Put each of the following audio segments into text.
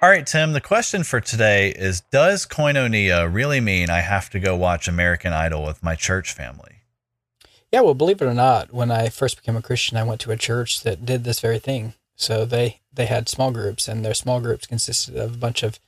All right, Tim, the question for today is Does koinonia really mean I have to go watch American Idol with my church family? Yeah, well, believe it or not, when I first became a Christian, I went to a church that did this very thing. So they they had small groups, and their small groups consisted of a bunch of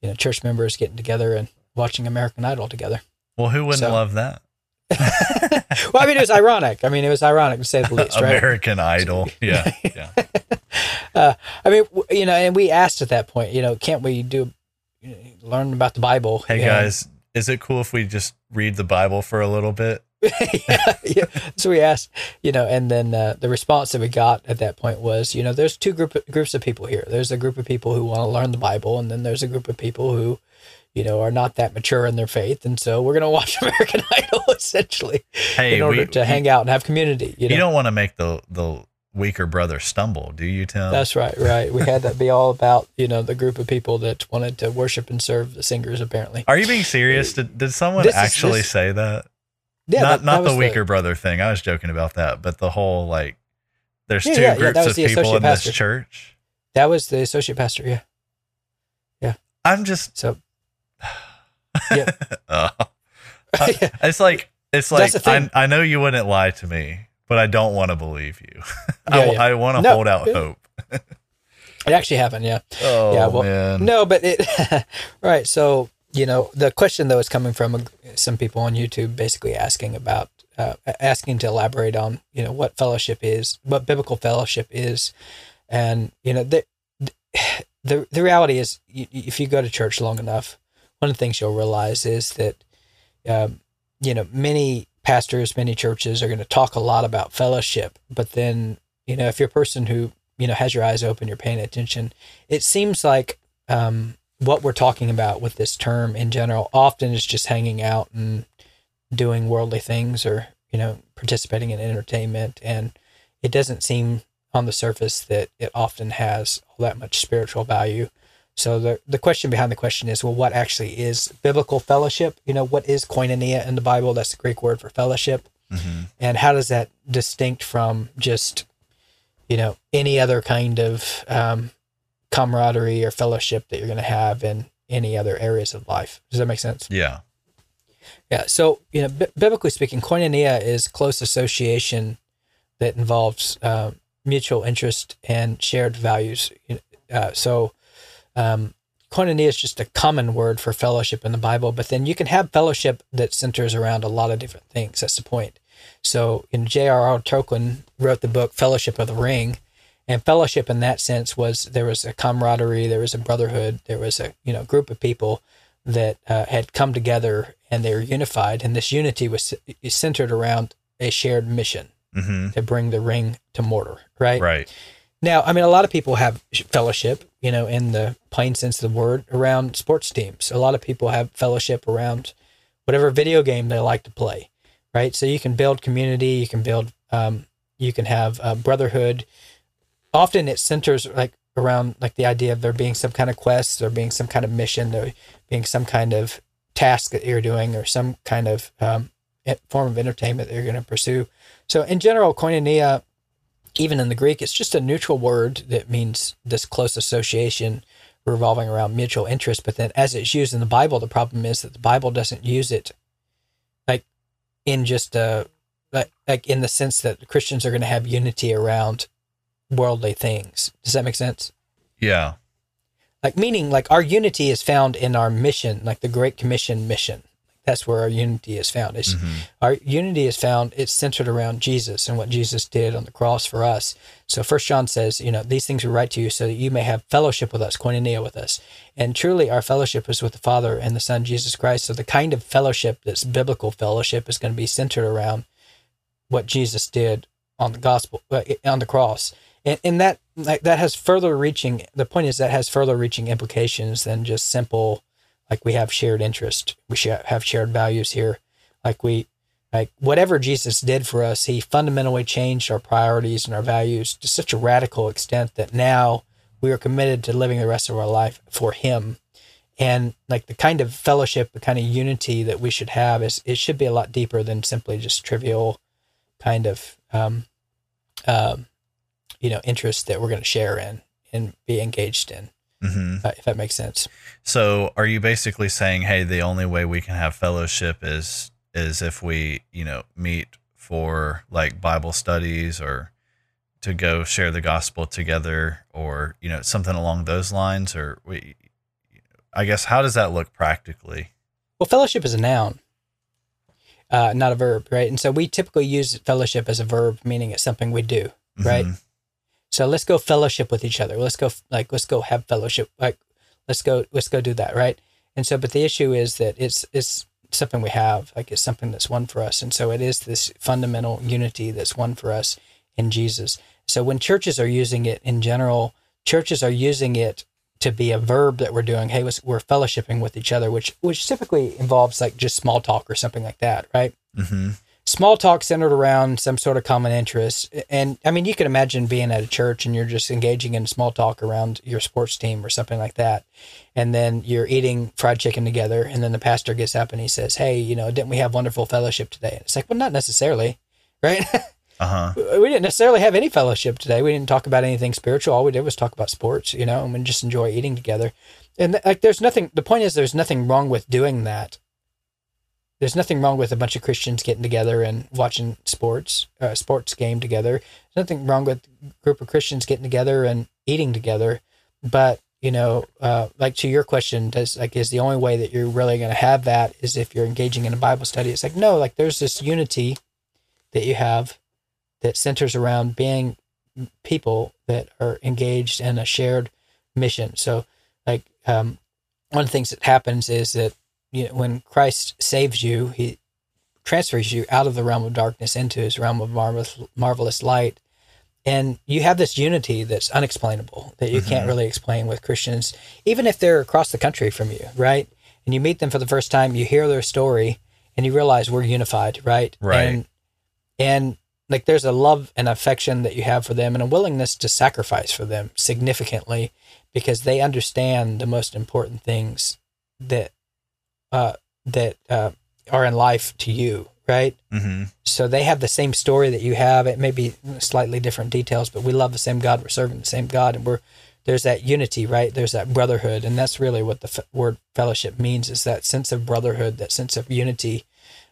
you know church members getting together and watching American Idol together. Well, who wouldn't So- love that? well, I mean, it was ironic. I mean, it was ironic to say the least, right? American Idol. Yeah. Yeah. Uh, I mean, you know, and we asked at that point, you know, can't we do learn about the Bible? Hey, guys, is it cool if we just read the Bible for a little bit? yeah, yeah. So we asked, you know, and then uh, the response that we got at that point was, you know, there's two group groups of people here. There's a group of people who want to learn the Bible, and then there's a group of people who, you know, are not that mature in their faith, and so we're going to watch American Idol essentially Hey, in order we- to hang out and have community. You know? You, don't want to make the, the weaker brother stumble, do you, Tim? that's right, right. We had that be all about you know the group of people that wanted to worship and serve the singers. Apparently, Are you being serious? Did, did someone This is- actually this- say that? yeah, not that- not that the weaker brother thing. I was joking about that, but the whole like there's Yeah, two yeah, yeah, groups was of people in this church. That was the associate pastor. Yeah. Yeah. I'm just So. Yeah. uh, I- it's like it's like. I, I know you wouldn't lie to me, but I don't want to believe you. Yeah, I, yeah. want to No, hold out it- hope. It actually happened. Yeah. Oh yeah. Well, man. no, but it right. So you know, the question though is coming from some people on YouTube, basically asking about uh, asking to elaborate on you know what fellowship is, what biblical fellowship is, and you know the the the reality is, if you go to church long enough, one of the things you'll realize is that um, you know many pastors, many churches are going to talk a lot about fellowship, but then you know if you're a person who you know has your eyes open, you're paying attention, it seems like um, what we're talking about with this term in general often is just hanging out and doing worldly things or you know participating in entertainment and it doesn't seem on the surface that it often has all that much spiritual value so the the question behind the question is well what actually is biblical fellowship you know what is koinonia in the bible that's the greek word for fellowship Mhm. and how does that distinct from just you know any other kind of um, camaraderie or fellowship that you're going to have in any other areas of life does that make sense Yeah. yeah. So, you know, bi- biblically speaking, koinonia is close association that involves uh, mutual interest and shared values. Uh, so, um, koinonia is just a common word for fellowship in the Bible, but then you can have fellowship that centers around a lot of different things. That's the point. So, in J.R.R. Tolkien wrote the book Fellowship of the Ring, and fellowship in that sense was there was a camaraderie, there was a brotherhood, there was a you know group of people that uh, had come together and they were unified, and this unity was centered around a shared mission hmm to bring the ring to Mordor. Right. Right. Now, I mean, a lot of people have fellowship, you know, in the plain sense of the word, around sports teams. A lot of people have fellowship around whatever video game they like to play, right? So you can build community, you can build, um, you can have brotherhood. Often it centers like around like the idea of there being some kind of quest, there being some kind of mission, there being some kind of task that you're doing, or some kind of um, form of entertainment that you're going to pursue. So, in general, koinonia, even in the Greek, it's just a neutral word that means this close association revolving around mutual interest. But then, as it's used in the Bible, the problem is that the Bible doesn't use it like in just a like, like in the sense that Christians are going to have unity around worldly things. Does that make sense? Yeah. Like meaning like our unity is found in our mission, like the Great Commission mission. That's where our unity is found. It's, Our unity is found. It's centered around Jesus and what Jesus did on the cross for us. So First John says, you know, these things we write to you so that you may have fellowship with us, koinonia with us. And truly, our fellowship is with the Father and the Son Jesus Christ. So the kind of fellowship that's biblical fellowship is going to be centered around what Jesus did on the gospel uh, on the cross, and, and that like that has further reaching. The point is that has further reaching implications than just simple, like we have shared interest, we have shared values here, like we like whatever Jesus did for us, he fundamentally changed our priorities and our values to such a radical extent that now we are committed to living the rest of our life for him. And like the kind of fellowship, the kind of unity that we should have is it should be a lot deeper than simply just trivial kind of um, um, you know interest that we're going to share in and be engaged in. Hmm Uh, if that makes sense. So are you basically saying, hey, the only way we can have fellowship is is if we, you know, meet for like Bible studies or to go share the gospel together or, you know, something along those lines or we I guess how does that look practically? Well, fellowship is a noun, uh, not a verb, right? And so we typically use fellowship as a verb, meaning it's something we do, right? Mhm. So let's go fellowship with each other. Let's go like let's go have fellowship. Like let's go let's go do that, right? And so, but the issue is that it's it's something we have, like it's something that's won for us, and so it is this fundamental unity that's won for us in Jesus. So when churches are using it in general, churches are using it to be a verb that we're doing. Hey, we're fellowshipping with each other, which which typically involves like just small talk or something like that, right? Mhm. Small talk centered around some sort of common interest. And I mean, you can imagine being at a church and you're just engaging in small talk around your sports team or something like that. And then you're eating fried chicken together. And then the pastor gets up and he says, Hey, you know, didn't we have wonderful fellowship today? And it's like, well, not necessarily, right? Uh-huh. we didn't necessarily have any fellowship today. We didn't talk about anything spiritual. All we did was talk about sports, you know, and we just enjoy eating together. And like, there's nothing, the point is, there's nothing wrong with doing that there's nothing wrong with a bunch of Christians getting together and watching sports, uh, sports game together. There's nothing wrong with a group of Christians getting together and eating together. But you know, uh, like to your question, does like is the only way that you're really going to have that is if you're engaging in a Bible study? It's like no, like there's this unity that you have that centers around being people that are engaged in a shared mission. So, like um, one of the things that happens is that you know, when Christ saves you, he transfers you out of the realm of darkness into his realm of marvelous, marvelous light. And you have this unity that's unexplainable that you can't mm-hmm. really explain with Christians, even if they're across the country from you, right? And you meet them for the first time, you hear their story, and you realize we're unified, right? Right. And, and like there's a love and affection that you have for them and a willingness to sacrifice for them significantly because they understand the most important things that uh, that uh, are in life to you, right? Mm-hmm. So they have the same story that you have. It may be slightly different details, but we love the same God. We're serving the same God, and we're there's that unity, right? There's that brotherhood, and that's really what the f- word fellowship means: is that sense of brotherhood, that sense of unity,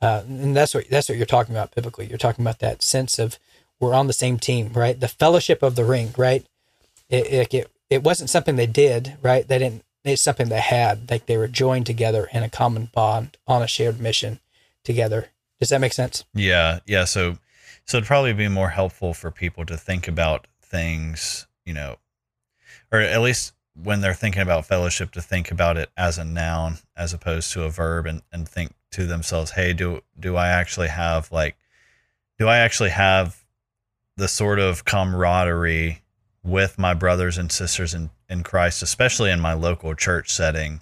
uh, and that's what that's what you're talking about biblically. You're talking about that sense of we're on the same team, right? The fellowship of the ring, right? It it it, it wasn't something they did, right? They didn't it's something they had like they were joined together in a common bond on a shared mission together does that make sense Yeah, yeah. So, so it'd probably be more helpful for people to think about things, you know, or at least when they're thinking about fellowship, to think about it as a noun as opposed to a verb, and and think to themselves, hey, do do I actually have like, do I actually have the sort of camaraderie with my brothers and sisters in in Christ, especially in my local church setting,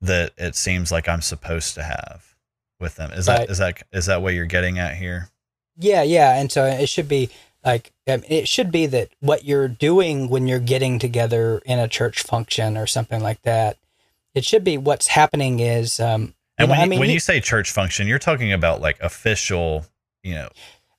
that it seems like I'm supposed to have with them. Is that Right. is that is that what you're getting at here? yeah yeah and so it should be like it should be that what you're doing when you're getting together in a church function or something like that, it should be what's happening is. Um, And you know, when, I you, mean, when you- you say church function, you're talking about like official, you know,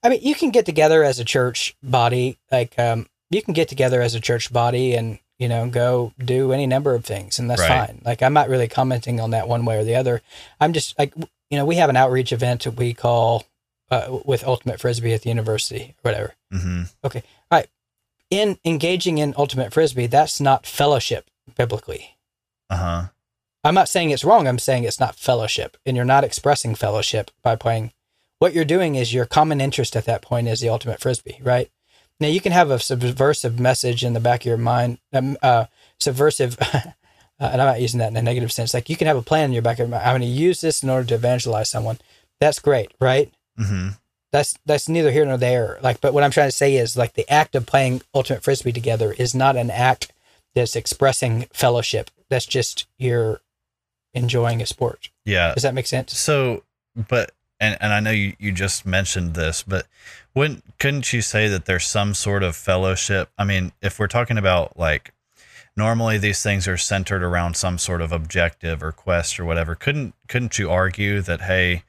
I mean, you can get together as a church body, like um, you can get together as a church body and you know go do any number of things, and that's Right. fine. Like I'm not really commenting on that one way or the other. I'm just like you know we have an outreach event that we call uh, with Ultimate Frisbee at the university, or whatever. hmm Okay, all right. In engaging in Ultimate Frisbee, that's not fellowship biblically. uh huh, I'm not saying it's wrong. I'm saying it's not fellowship, and you're not expressing fellowship by playing. What you're doing is your common interest at that point is the ultimate frisbee, right? Now you can have a subversive message in the back of your mind, um, uh, subversive, uh, and I'm not using that in a negative sense. Like you can have a plan in your back of your mind. I'm going to use this in order to evangelize someone. That's great, right? hmm That's that's neither here nor there. Like, but what I'm trying to say is like the act of playing ultimate frisbee together is not an act that's expressing fellowship. That's just you're enjoying a sport. yeah. Does that make sense? So, but and and I know you you just mentioned this, but wouldn't couldn't you say that there's some sort of fellowship? I mean, if we're talking about like normally these things are centered around some sort of objective or quest or whatever, couldn't couldn't you argue that hey,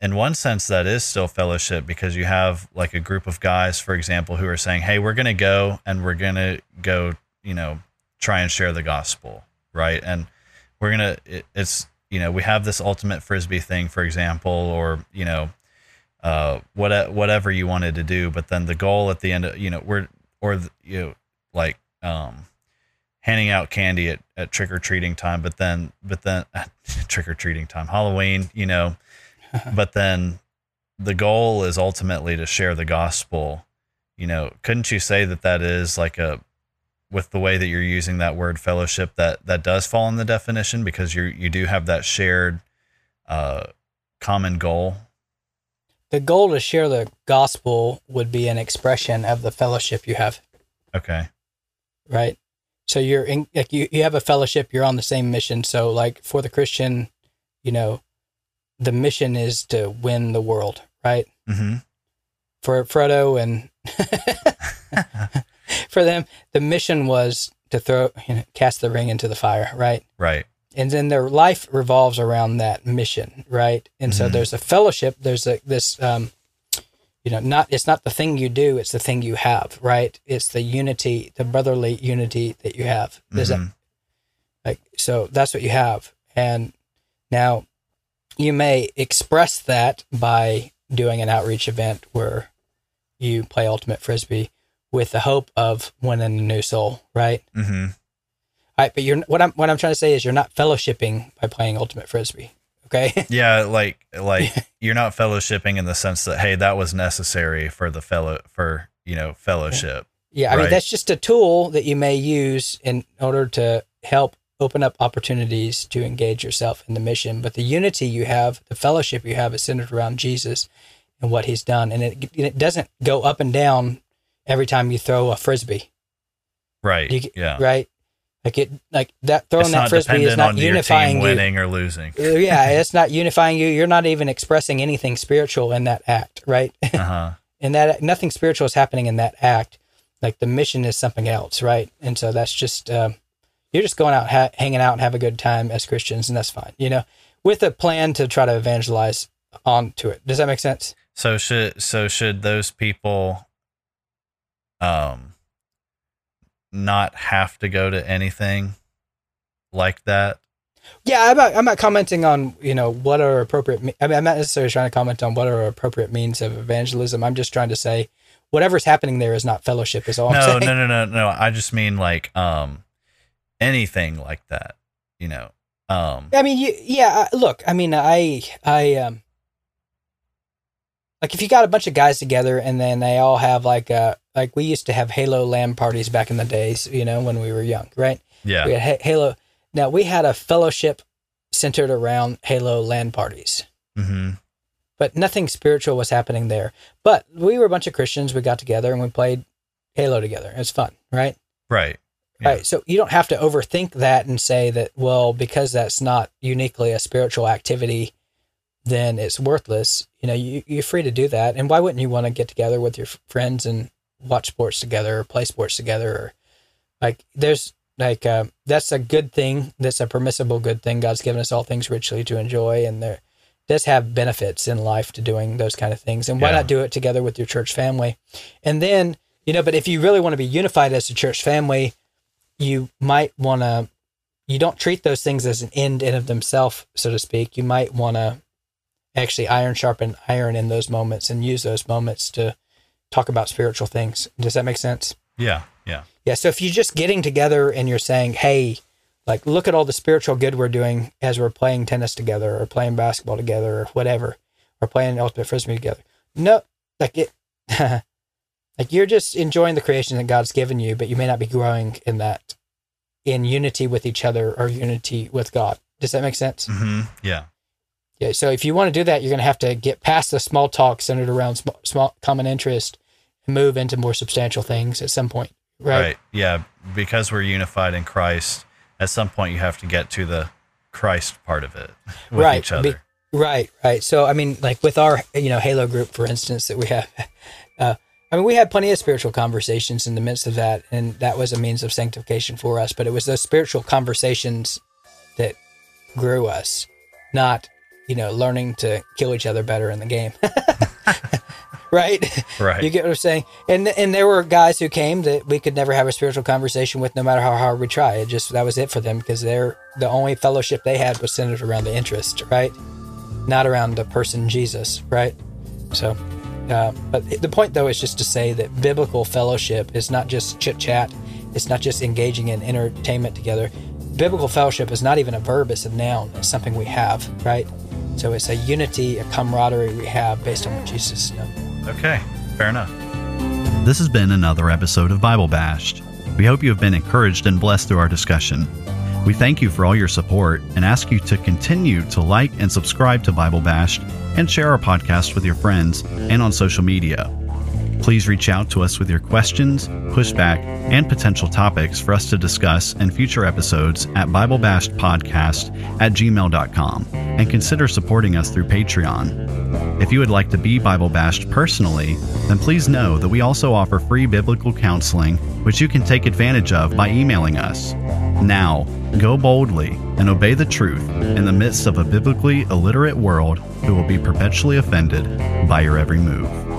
in one sense that is still fellowship because you have like a group of guys, for example, who are saying, "Hey, we're going to go and we're going to go, you know, try and share the gospel." Right? And we're gonna it, it's you know we have this ultimate frisbee thing for example or you know uh what whatever you wanted to do but then the goal at the end of you know we're or the, you know like um handing out candy at, at trick-or-treating time but then but then trick-or-treating time halloween you know but then the goal is ultimately to share the gospel. You know couldn't you say that that is like a with the way that you're using that word fellowship that that does fall in the definition because you you do have that shared uh common goal The goal to share the gospel would be an expression of the fellowship you have, okay right? So you're in, like you, you have a fellowship, you're on the same mission. So like for the Christian, you know, the mission is to win the world, right? mm-hmm For Frodo and for them, the mission was to throw you know, cast the ring into the fire, right? right and then their life revolves around that mission right and so Mhm. there's a fellowship there's a this um you know not it's not the thing you do it's the thing you have right it's the unity the brotherly unity that you have Does that Mhm. like so that's what you have and now you may express that by doing an outreach event where you play ultimate frisbee with the hope of winning a new soul right mm-hmm all right, but you're what I'm what I'm trying to say is you're not fellowshipping by playing ultimate frisbee. Okay. yeah like like you're not fellowshipping in the sense that hey that was necessary for the fellow for you know fellowship yeah, I mean that's just a tool that you may use in order to help open up opportunities to engage yourself in the mission. But the unity you have, the fellowship you have, is centered around Jesus and what He's done, and it it doesn't go up and down every time you throw a frisbee. right You, yeah Right. Like it, like that throwing it's that frisbee is not unifying you. winning or losing Uh, yeah, it's not unifying you. You're not even expressing anything spiritual in that act, right? uh-huh and that nothing spiritual is happening in that act. Like the mission is something else, right? And so that's just um, you're just going out, ha- hanging out, and have a good time as Christians, and that's fine, you know, with a plan to try to evangelize onto it. Does that make sense? so should so should those people um not have to go to anything like that Yeah, I'm not, I'm not commenting on you know what are appropriate. me- I mean, I'm not necessarily trying to comment on what are appropriate means of evangelism. I'm just trying to say whatever's happening there is not fellowship. Is all I'm no, saying. no, no, no, no. I just mean like um anything like that. You know. Um I mean, you, yeah. Look, I mean, I, I, um, like if you got a bunch of guys together and then they all have like, uh, like we used to have Halo LAN parties back in the days, you know, when we were young, right? yeah. We had Ha- Halo. Now we had a fellowship centered around Halo LAN parties, Mm-hmm. but nothing spiritual was happening there. But we were a bunch of Christians. We got together and we played Halo together. It was fun, right? Right. Yeah. Right. So you don't have to overthink that and say that, well, because that's not uniquely a spiritual activity, then it's worthless. You know, you, you're free to do that. And why wouldn't you want to get together with your friends and watch sports together or play sports together or like there's like uh, that's a good thing that's a permissible good thing god's given us all things richly to enjoy and there does have benefits in life to doing those kind of things and why Yeah. not do it together with your church family and then you know but if you really want to be unified as a church family you might want to you don't treat those things as an end in of themselves so to speak you might want to actually iron sharpen iron in those moments and use those moments to talk about spiritual things does that make sense Yeah. Yeah. yeah. So if you're just getting together and you're saying, hey, like, look at all the spiritual good we're doing as we're playing tennis together or playing basketball together or whatever, or playing ultimate frisbee together. No, like it, like you're just enjoying the creation that God's given you, but you may not be growing in that, in unity with each other or unity with God. Does that make sense? hmm Yeah. Yeah. So if you want to do that, you're going to have to get past the small talk centered around small, small common interest and move into more substantial things at some point. Right. Right. Yeah. Because we're unified in Christ, at some point you have to get to the Christ part of it with right. each other. Be- right. Right. So, I mean, like with our, you know, Halo group, for instance, that we have, uh, I mean, we had plenty of spiritual conversations in the midst of that, and that was a means of sanctification for us. But it was those spiritual conversations that grew us, not, you know, learning to kill each other better in the game. right? Right. You get what I'm saying? And and there were guys who came that we could never have a spiritual conversation with, no matter how hard we try. It just that was it for them because they're the only fellowship they had was centered around the interest, right? Not around the person Jesus, right? So, uh, but the point though is just to say that biblical fellowship is not just chit chat. It's not just engaging in entertainment together. Biblical fellowship is not even a verb; it's a noun. It's something we have, right? So it's a unity, a camaraderie we have based on what Jesus knows. Okay. Fair enough. This has been another episode of Bible Bashed. We hope you have been encouraged and blessed through our discussion. We thank you for all your support and ask you to continue to like and subscribe to Bible Bashed and share our podcast with your friends and on social media. Please reach out to us with your questions, pushback, and potential topics for us to discuss in future episodes at BibleBashedPodcast at gmail.com and consider supporting us through Patreon. If you would like to be Bible Bashed personally, then please know that we also offer free biblical counseling, which you can take advantage of by emailing us. Now, go boldly and obey the truth in the midst of a biblically illiterate world who will be perpetually offended by your every move.